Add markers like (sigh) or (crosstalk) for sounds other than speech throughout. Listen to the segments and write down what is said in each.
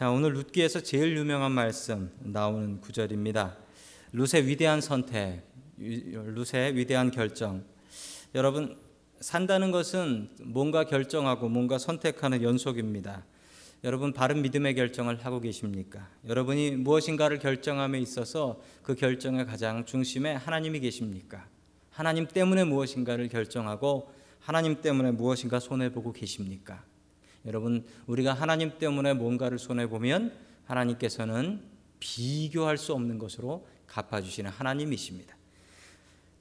자, 오늘 룻기에서 제일 유명한 말씀 나오는 구절입니다. 룻의 위대한 선택, 룻의 위대한 결정. 여러분 산다는 것은 뭔가 결정하고 뭔가 선택하는 연속입니다. 여러분 바른 믿음의 결정을 하고 계십니까? 여러분이 무엇인가를 결정함에 있어서 그 결정의 가장 중심에 하나님이 계십니까? 하나님 때문에 무엇인가를 결정하고 하나님 때문에 무엇인가 손해 보고 계십니까? 여러분 우리가 하나님 때문에 뭔가를 손해 보면 하나님께서는 비교할 수 없는 것으로 갚아 주시는 하나님이십니다.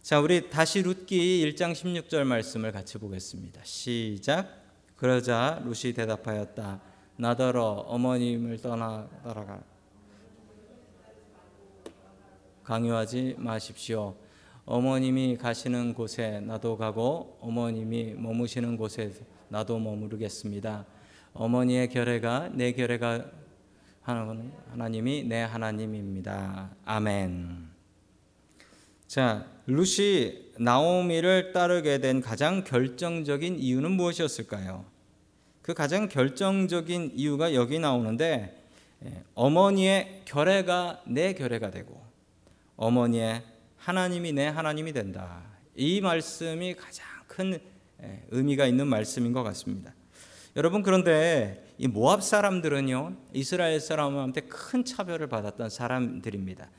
자, 우리 다시 룻기 1장 16절 말씀을 같이 보겠습니다. 시작. 그러자 룻이 대답하였다. 나더러 어머님을 떠나 따라가 강요하지 마십시오. 어머님이 가시는 곳에 나도 가고 어머님이 머무시는 곳에 나도 머무르겠습니다. 어머니의 결례가 내 결례가 하나님이 내 하나님입니다. 아멘. 자, 루시 나오미를 따르게 된 가장 결정적인 이유는 무엇이었을까요? 그 가장 결정적인 이유가 여기 나오는데 예, 어머니의 결례가 내 결례가 되고 어머니의 하나님이 내 하나님이 된다. 이 말씀이 가장 큰 예, 의미가 있는 말씀인 것 같습니다. 여러분 그런데 이 모압 사람들은요 이스라엘 사람한테 큰 차별을 받았던 사람들입니다.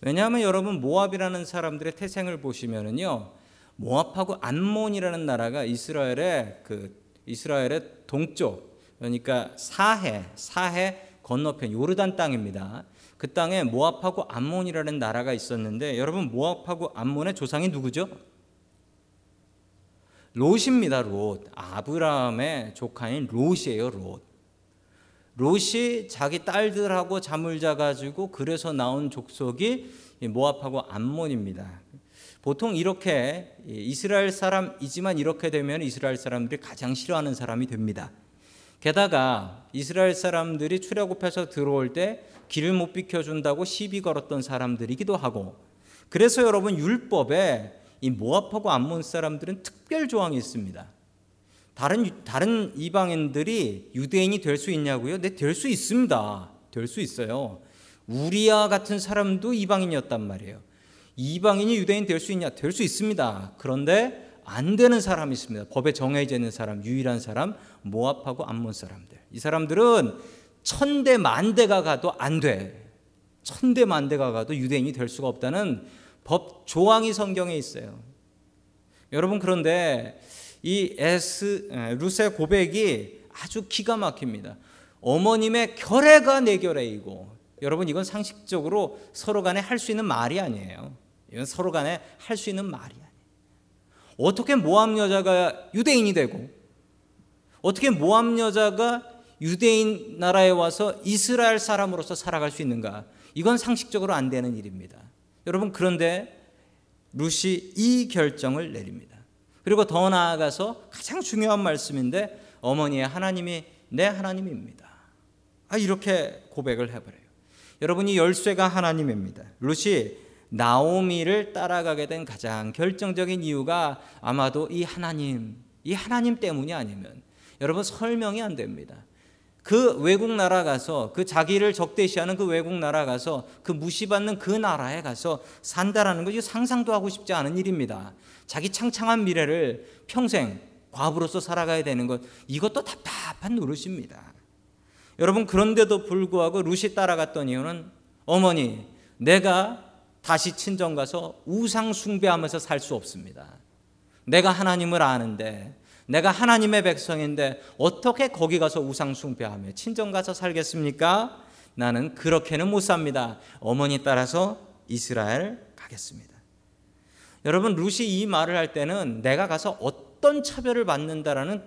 왜냐하면 여러분 모압이라는 사람들의 태생을 보시면은요 모압하고 안몬이라는 나라가 이스라엘의 그 이스라엘의 동쪽 그러니까 사해 사해 건너편 요르단 땅입니다. 그 땅에 모압하고 암몬이라는 나라가 있었는데 여러분 모압하고 암몬의 조상이 누구죠? 롯입니다. 롯. 아브라함의 조카인 롯이에요. 롯. 롯이 자기 딸들하고 잠을 자가지고 그래서 나온 족속이 모압하고 암몬입니다. 보통 이렇게 이스라엘 사람이지만 이렇게 되면 이스라엘 사람들이 가장 싫어하는 사람이 됩니다. 게다가 이스라엘 사람들이 출애굽해서 들어올 때 길을 못 비켜준다고 시비 걸었던 사람들이기도 하고 그래서 여러분 율법에 이 모압하고 암몬 사람들은 특별 조항이 있습니다. 다른 다른 이방인들이 유대인이 될 수 있냐고요? 네, 될 수 있습니다. 될 수 있어요. 우리야 같은 사람도 이방인이었단 말이에요. 이방인이 유대인 될 수 있냐? 될 수 있습니다. 그런데 안 되는 사람이 있습니다. 법에 정해져 있는 사람, 유일한 사람, 모압하고 암몬 사람들. 이 사람들은 천대 만대가 가도 안 돼. 천대 만대가 가도 유대인이 될 수가 없다는 법 조항이 성경에 있어요. 여러분 그런데 이 에스 루세 고백이 아주 기가 막힙니다. 어머님의 결례가 내 결례이고 여러분 이건 상식적으로 서로 간에 할 수 있는 말이 아니에요. 이건 서로 간에 할 수 있는 말이 아니에요. 어떻게 모함 여자가 유대인이 되고 어떻게 모함 여자가 유대인 나라에 와서 이스라엘 사람으로서 살아갈 수 있는가? 이건 상식적으로 안 되는 일입니다. 여러분 그런데 루시 이 결정을 내립니다. 그리고 더 나아가서 가장 중요한 말씀인데 어머니의 하나님이 내 하나님입니다. 아, 이렇게 고백을 해버려요. 여러분이 열쇠가 하나님입니다. 루시 나오미를 따라가게 된 가장 결정적인 이유가 아마도 이 하나님, 이 하나님 때문이 아니면 여러분 설명이 안 됩니다. 그 외국 나라 가서 그 자기를 적대시하는 그 외국 나라 가서 그 무시받는 그 나라에 가서 산다라는 거 상상도 하고 싶지 않은 일입니다. 자기 창창한 미래를 평생 과부로서 살아가야 되는 것 이것도 답답한 노릇입니다. 여러분 그런데도 불구하고 루시 따라갔던 이유는 어머니 내가 다시 친정 가서 우상 숭배하면서 살 수 없습니다. 내가 하나님을 아는데 내가 하나님의 백성인데 어떻게 거기 가서 우상 숭배하며 친정 가서 살겠습니까? 나는 그렇게는 못 삽니다. 어머니 따라서 이스라엘 가겠습니다. 여러분 루시 이 말을 할 때는 내가 가서 어떤 차별을 받는다라는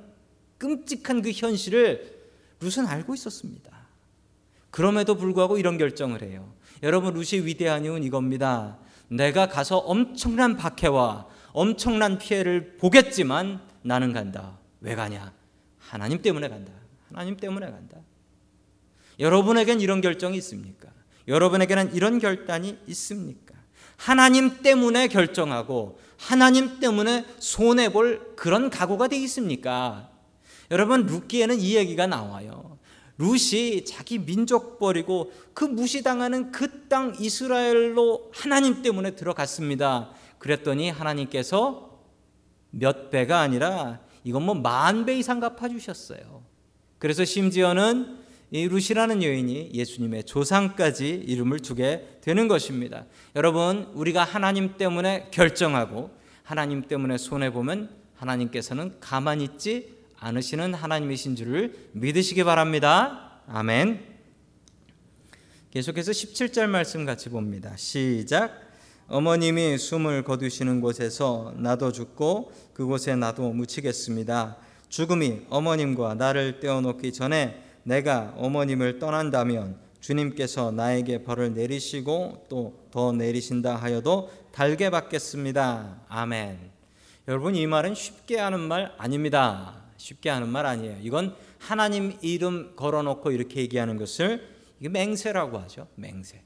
끔찍한 그 현실을 룻은 알고 있었습니다. 그럼에도 불구하고 이런 결정을 해요. 여러분 루시 위대한 이유는 이겁니다. 내가 가서 엄청난 박해와 엄청난 피해를 보겠지만 나는 간다. 왜 가냐? 하나님 때문에 간다. 하나님 때문에 간다. 여러분에겐 이런 결정이 있습니까? 여러분에게는 이런 결단이 있습니까? 하나님 때문에 결정하고 하나님 때문에 손해 볼 그런 각오가 되어 있습니까? 여러분 룻기에는 이 얘기가 나와요. 룻이 자기 민족 버리고 그 무시당하는 그 땅 이스라엘로 하나님 때문에 들어갔습니다. 그랬더니 하나님께서 몇 배가 아니라 이건 뭐 만 배 이상 갚아주셨어요. 그래서 심지어는 이 룻이라는 여인이 예수님의 조상까지 이름을 두게 되는 것입니다. 여러분, 우리가 하나님 때문에 결정하고 하나님 때문에 손해 보면 하나님께서는 가만히 있지 않으시는 하나님이신 줄을 믿으시기 바랍니다. 아멘. 계속해서 17절 말씀 같이 봅니다. 시작. 어머님이 숨을 거두시는 곳에서 나도 죽고 그곳에 나도 묻히겠습니다. 죽음이 어머님과 나를 떼어놓기 전에 내가 어머님을 떠난다면 주님께서 나에게 벌을 내리시고 또 더 내리신다 하여도 달게 받겠습니다. 아멘. 여러분 이 말은 쉽게 하는 말 아닙니다. 쉽게 하는 말 아니에요. 이건 하나님 이름 걸어놓고 이렇게 얘기하는 것을 이게 맹세라고 하죠. 맹세.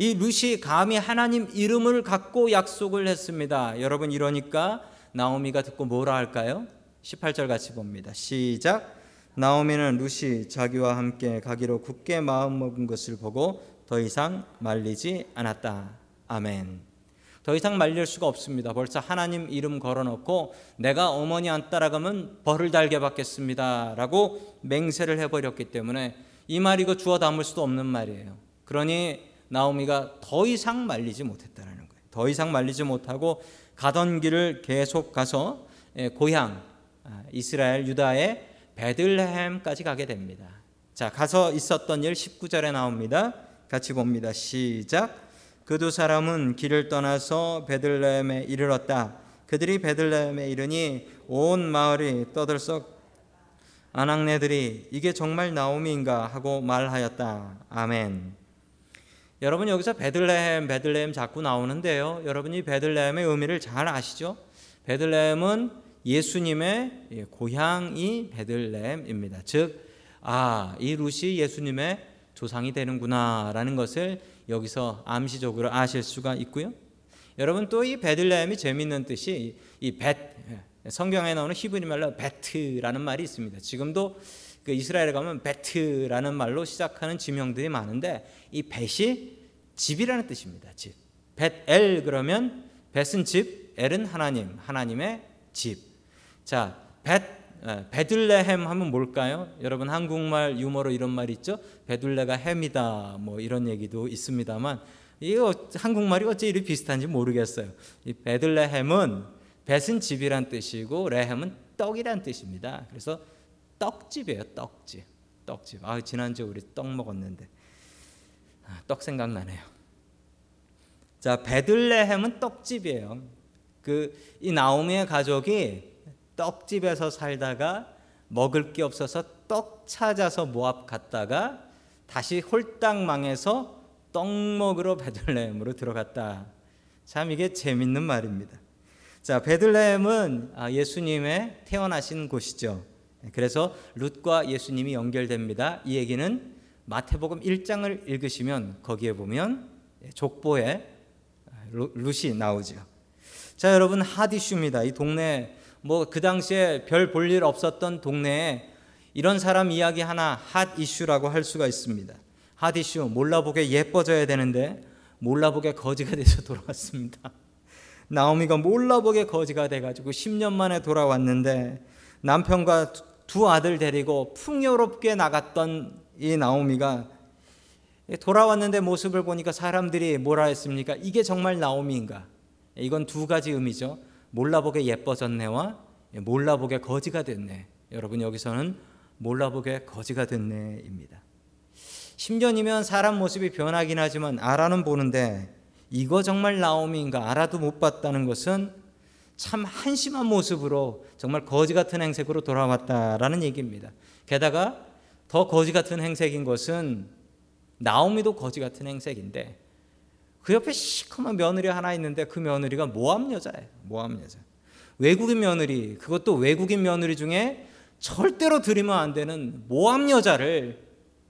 이 룻이 감히 하나님 이름을 갖고 약속을 했습니다. 여러분 이러니까 나오미가 듣고 뭐라 할까요? 18절 같이 봅니다. 시작. 나오미는 룻이 자기와 함께 가기로 굳게 마음먹은 것을 보고 더 이상 말리지 않았다. 아멘. 더 이상 말릴 수가 없습니다. 벌써 하나님 이름 걸어놓고 내가 어머니 안 따라가면 벌을 달게 받겠습니다라고 맹세를 해버렸기 때문에 이 말 이거 주워 담을 수도 없는 말이에요. 그러니 나오미가 더 이상 말리지 못했다라는 거예요. 더 이상 말리지 못하고 가던 길을 계속 가서 예, 고향 아, 이스라엘 유다의 베들레헴까지 가게 됩니다. 자, 가서 있었던 일 19절에 나옵니다. 같이 봅니다. 시작. 그 두 사람은 길을 떠나서 베들레헴에 이르렀다. 그들이 베들레헴에 이르니 온 마을이 떠들썩 아낙네들이 이게 정말 나오미인가 하고 말하였다. 아멘. 여러분 여기서 베들레헴 베들레헴 자꾸 나오는데요. 여러분이 베들레헴의 의미를 잘 아시죠? 베들레헴은 예수님의 예, 고향이 베들레헴입니다. 즉, 아, 이 룻이 예수님의 조상이 되는구나라는 것을 여기서 암시적으로 아실 수가 있고요. 여러분 또 이 베들레헴이 재밌는 뜻이 이 벳, 예, 성경에 나오는 히브리 말로 베트라는 말이 있습니다. 지금도 그 이스라엘에 가면 베트라는 말로 시작하는 지명들이 많은데 이 벳이 집이라는 뜻입니다. 집. 벳엘 그러면 벳은 집, 엘은 하나님, 하나님의 집. 자, 벳 베들레헴 하면 뭘까요? 여러분 한국말 유머로 이런 말 있죠? 베들레가 햄이다. 뭐 이런 얘기도 있습니다만 이거 한국말이 어째 이리 비슷한지 모르겠어요. 이 베들레헴은 벳은 집이란 뜻이고 레헴은 떡이란 뜻입니다. 그래서 떡집이에요. 떡집. 떡집. 아 지난주 우리 떡 먹었는데 아, 떡 생각나네요. 자 베들레헴은 떡집이에요. 그 이 나오미의 가족이 떡집에서 살다가 먹을 게 없어서 떡 찾아서 모압 갔다가 다시 홀딱 망해서 떡 먹으러 베들레헴으로 들어갔다. 참 이게 재밌는 말입니다. 자 베들레헴은 아, 예수님의 태어나신 곳이죠. 그래서 룻과 예수님이 연결됩니다. 이 얘기는 마태복음 1장을 읽으시면 거기에 보면 족보에 룻이 나오죠. 자, 여러분 핫 이슈입니다. 이 동네 뭐 그 당시에 별 볼 일 없었던 동네에 이런 사람 이야기 하나 핫 이슈라고 할 수가 있습니다. 핫 이슈 몰라보게 예뻐져야 되는데 몰라보게 거지가 돼서 (laughs) 돌아왔습니다. 나오미가 몰라보게 거지가 돼가지고 10년 만에 돌아왔는데 남편과 두 아들 데리고 풍요롭게 나갔던 이 나오미가 돌아왔는데 모습을 보니까 사람들이 뭐라 했습니까? 이게 정말 나오미인가? 이건 두 가지 의미죠. 몰라보게 예뻐졌네와 몰라보게 거지가 됐네. 여러분 여기서는 몰라보게 거지가 됐네입니다. 10년이면 사람 모습이 변하긴 하지만 알아는 보는데 이거 정말 나오미인가 알아도 못 봤다는 것은 참 한심한 모습으로 정말 거지 같은 행색으로 돌아왔다라는 얘기입니다. 게다가 더 거지 같은 행색인 것은 나오미도 거지 같은 행색인데 그 옆에 시커먼 며느리 하나 있는데 그 며느리가 모함 여자예요. 모함 여자. 외국인 며느리 그것도 외국인 며느리 중에 절대로 들이면 안 되는 모함 여자를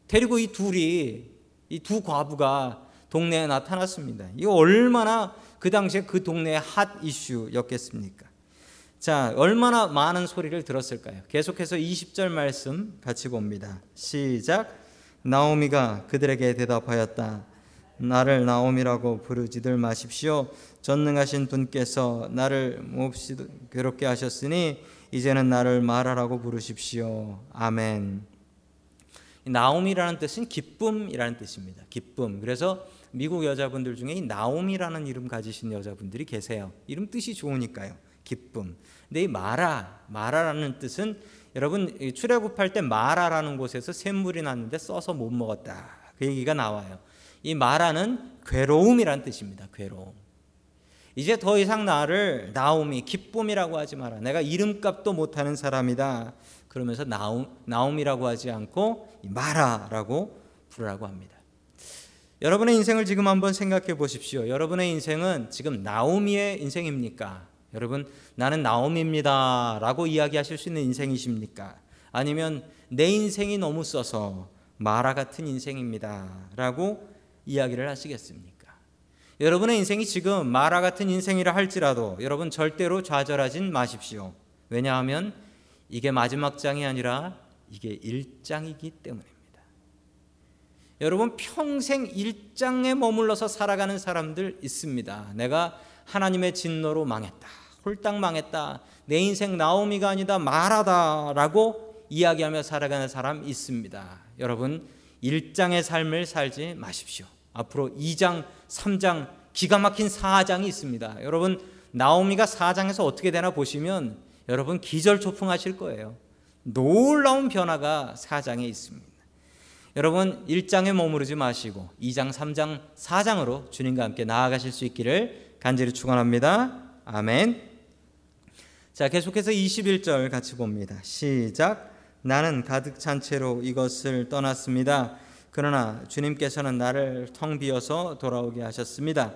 데리고 이 둘이 이 두 과부가 동네에 나타났습니다. 이거 얼마나 그 당시에 그 동네의 핫 이슈였겠습니까? 자, 얼마나 많은 소리를 들었을까요? 계속해서 20절 말씀 같이 봅니다. 시작. 나오미가 그들에게 대답하였다. 나를 나오미라고 부르지들 마십시오. 전능하신 분께서 나를 몹시 괴롭게 하셨으니 이제는 나를 말하라고 부르십시오. 아멘. 나오미라는 뜻은 기쁨이라는 뜻입니다. 기쁨. 그래서 미국 여자분들 중에 이 나오미라는 이름 가지신 여자분들이 계세요. 이름 뜻이 좋으니까요. 기쁨. 근데 이 마라, 마라라는 뜻은 여러분 출애굽할 때 마라라는 곳에서 샘물이 났는데 써서 못 먹었다. 그 얘기가 나와요. 이 마라는 괴로움이란 뜻입니다. 괴로움. 이제 더 이상 나를 나옴이 기쁨이라고 하지 마라. 내가 이름값도 못하는 사람이다. 그러면서 나옴, 나옴이라고 하지 않고 마라라고 부르라고 합니다. 여러분의 인생을 지금 한번 생각해 보십시오. 여러분의 인생은 지금 나오미의 인생입니까? 여러분 나는 나옴입니다 라고 이야기하실 수 있는 인생이십니까? 아니면 내 인생이 너무 써서 마라 같은 인생입니다 라고 이야기를 하시겠습니까? 여러분의 인생이 지금 마라 같은 인생이라 할지라도 여러분 절대로 좌절하진 마십시오. 왜냐하면 이게 마지막 장이 아니라 이게 일장이기 때문입니다. 여러분 평생 일장에 머물러서 살아가는 사람들 있습니다. 내가 하나님의 진노로 망했다. 홀딱 망했다. 내 인생 나오미가 아니다. 말하다라고 이야기하며 살아가는 사람 있습니다. 여러분 일장의 삶을 살지 마십시오. 앞으로 2장, 3장 기가 막힌 4장이 있습니다. 여러분 나오미가 4장에서 어떻게 되나 보시면 여러분 기절초풍하실 거예요. 놀라운 변화가 4장에 있습니다. 여러분 1장에 머무르지 마시고 2장, 3장, 4장으로 주님과 함께 나아가실 수 있기를 간절히 축원합니다. 아멘. 자, 계속해서 21절 같이 봅니다. 시작. 나는 가득 찬 채로 이것을 떠났습니다. 그러나 주님께서는 나를 텅 비어서 돌아오게 하셨습니다.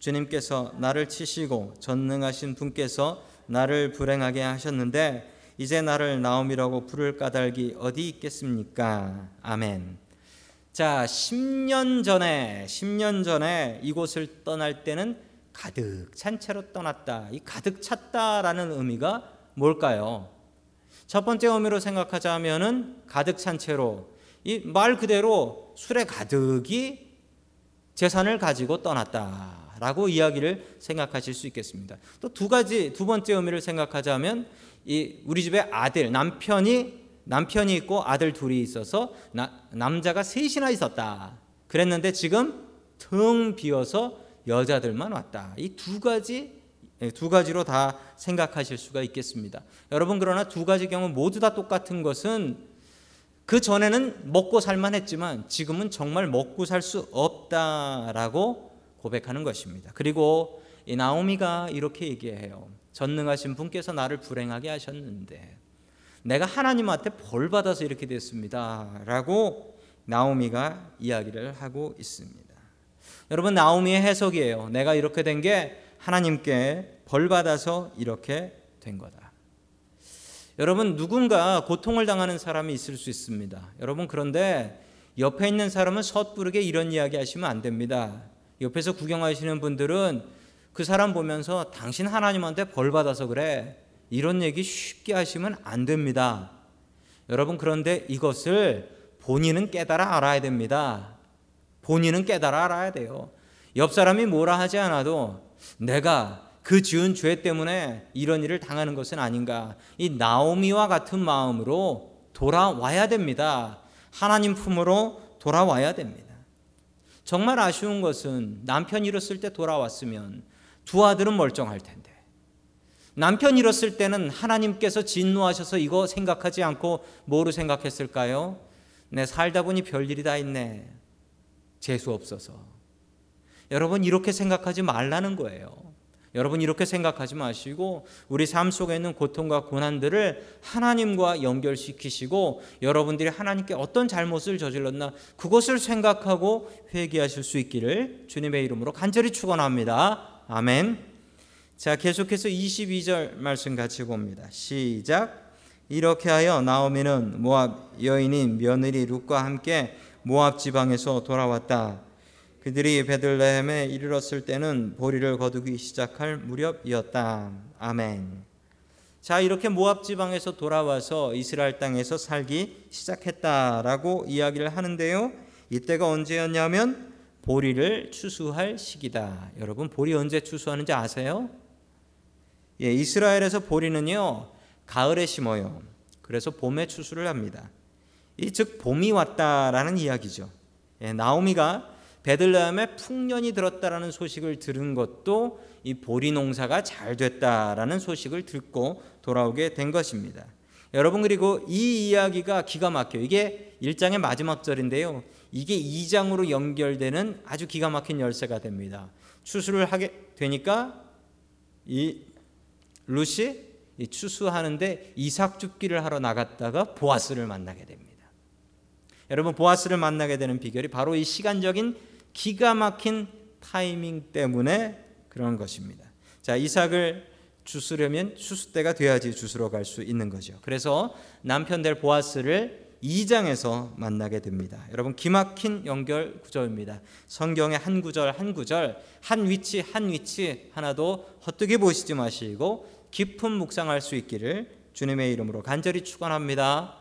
주님께서 나를 치시고 전능하신 분께서 나를 불행하게 하셨는데 이제 나를 나옴이라고 부를 까닭이 어디 있겠습니까? 아멘. 자, 10년 전에 10년 전에 이곳을 떠날 때는 가득 찬 채로 떠났다. 이 가득 찼다라는 의미가 뭘까요? 첫 번째 의미로 생각하자면은 가득 찬 채로 이 말 그대로 술에 가득이 재산을 가지고 떠났다라고 이야기를 생각하실 수 있겠습니다. 또 두 가지 두 번째 의미를 생각하자면 이 우리 집에 아들 남편이 남편이 있고 아들 둘이 있어서 나, 남자가 셋이나 있었다. 그랬는데 지금 텅 비어서 여자들만 왔다. 이 두 가지 예, 두 가지로 다 생각하실 수가 있겠습니다. 여러분 그러나 두 가지 경우 모두 다 똑같은 것은 그 전에는 먹고 살만 했지만 지금은 정말 먹고 살 수 없다라고 고백하는 것입니다. 그리고 이 나오미가 이렇게 얘기해요. 전능하신 분께서 나를 불행하게 하셨는데 내가 하나님한테 벌 받아서 이렇게 됐습니다라고 나오미가 이야기를 하고 있습니다. 여러분 나오미의 해석이에요. 내가 이렇게 된 게 하나님께 벌 받아서 이렇게 된 거다. 여러분 누군가 고통을 당하는 사람이 있을 수 있습니다. 여러분 그런데 옆에 있는 사람은 섣부르게 이런 이야기 하시면 안 됩니다. 옆에서 구경하시는 분들은 그 사람 보면서 당신 하나님한테 벌 받아서 그래. 이런 얘기 쉽게 하시면 안 됩니다. 여러분 그런데 이것을 본인은 깨달아 알아야 됩니다. 본인은 깨달아 알아야 돼요. 옆 사람이 뭐라 하지 않아도 내가 그 지은 죄 때문에 이런 일을 당하는 것은 아닌가. 이 나오미와 같은 마음으로 돌아와야 됩니다. 하나님 품으로 돌아와야 됩니다. 정말 아쉬운 것은 남편 잃었을 때 돌아왔으면 두 아들은 멀쩡할 텐데. 남편 잃었을 때는 하나님께서 진노하셔서 이거 생각하지 않고 뭐로 생각했을까요? 내 살다 보니 별일이 다 있네. 재수 없어서. 여러분 이렇게 생각하지 말라는 거예요. 여러분 이렇게 생각하지 마시고 우리 삶 속에 있는 고통과 고난들을 하나님과 연결시키시고 여러분들이 하나님께 어떤 잘못을 저질렀나 그것을 생각하고 회개하실 수 있기를 주님의 이름으로 간절히 축원합니다. 아멘. 자, 계속해서 22절 말씀 같이 봅니다. 시작. 이렇게 하여 나오미는 모압 여인인 며느리 룻과 함께 모압 지방에서 돌아왔다. 그들이 베들레헴에 이르렀을 때는 보리를 거두기 시작할 무렵이었다. 아멘. 자, 이렇게 모압 지방에서 돌아와서 이스라엘 땅에서 살기 시작했다라고 이야기를 하는데요. 이때가 언제였냐면 보리를 추수할 시기다. 여러분, 보리 언제 추수하는지 아세요? 예, 이스라엘에서 보리는요. 가을에 심어요. 그래서 봄에 추수를 합니다. 이 즉 봄이 왔다라는 이야기죠. 예, 나오미가 베들레헴에 풍년이 들었다라는 소식을 들은 것도 이 보리 농사가 잘 됐다라는 소식을 듣고 돌아오게 된 것입니다. 여러분 그리고 이 이야기가 기가 막혀요. 이게 1장의 마지막 절인데요. 이게 2장으로 연결되는 아주 기가 막힌 열쇠가 됩니다. 추수를 하게 되니까 이 루시 이 추수하는데 이삭 줍기를 하러 나갔다가 보아스를 만나게 됩니다. 여러분 보아스를 만나게 되는 비결이 바로 이 시간적인 기가 막힌 타이밍 때문에 그런 것입니다. 자, 이삭을 주스려면 추수 때가 돼야지 주스러 갈 수 있는 거죠. 그래서 남편 될 보아스를 2장에서 만나게 됩니다. 여러분 기막힌 연결 구절입니다. 성경의 한 구절 한 구절 한 위치 한 위치 하나도 헛되게 보시지 마시고 깊은 묵상할 수 있기를 주님의 이름으로 간절히 축원합니다.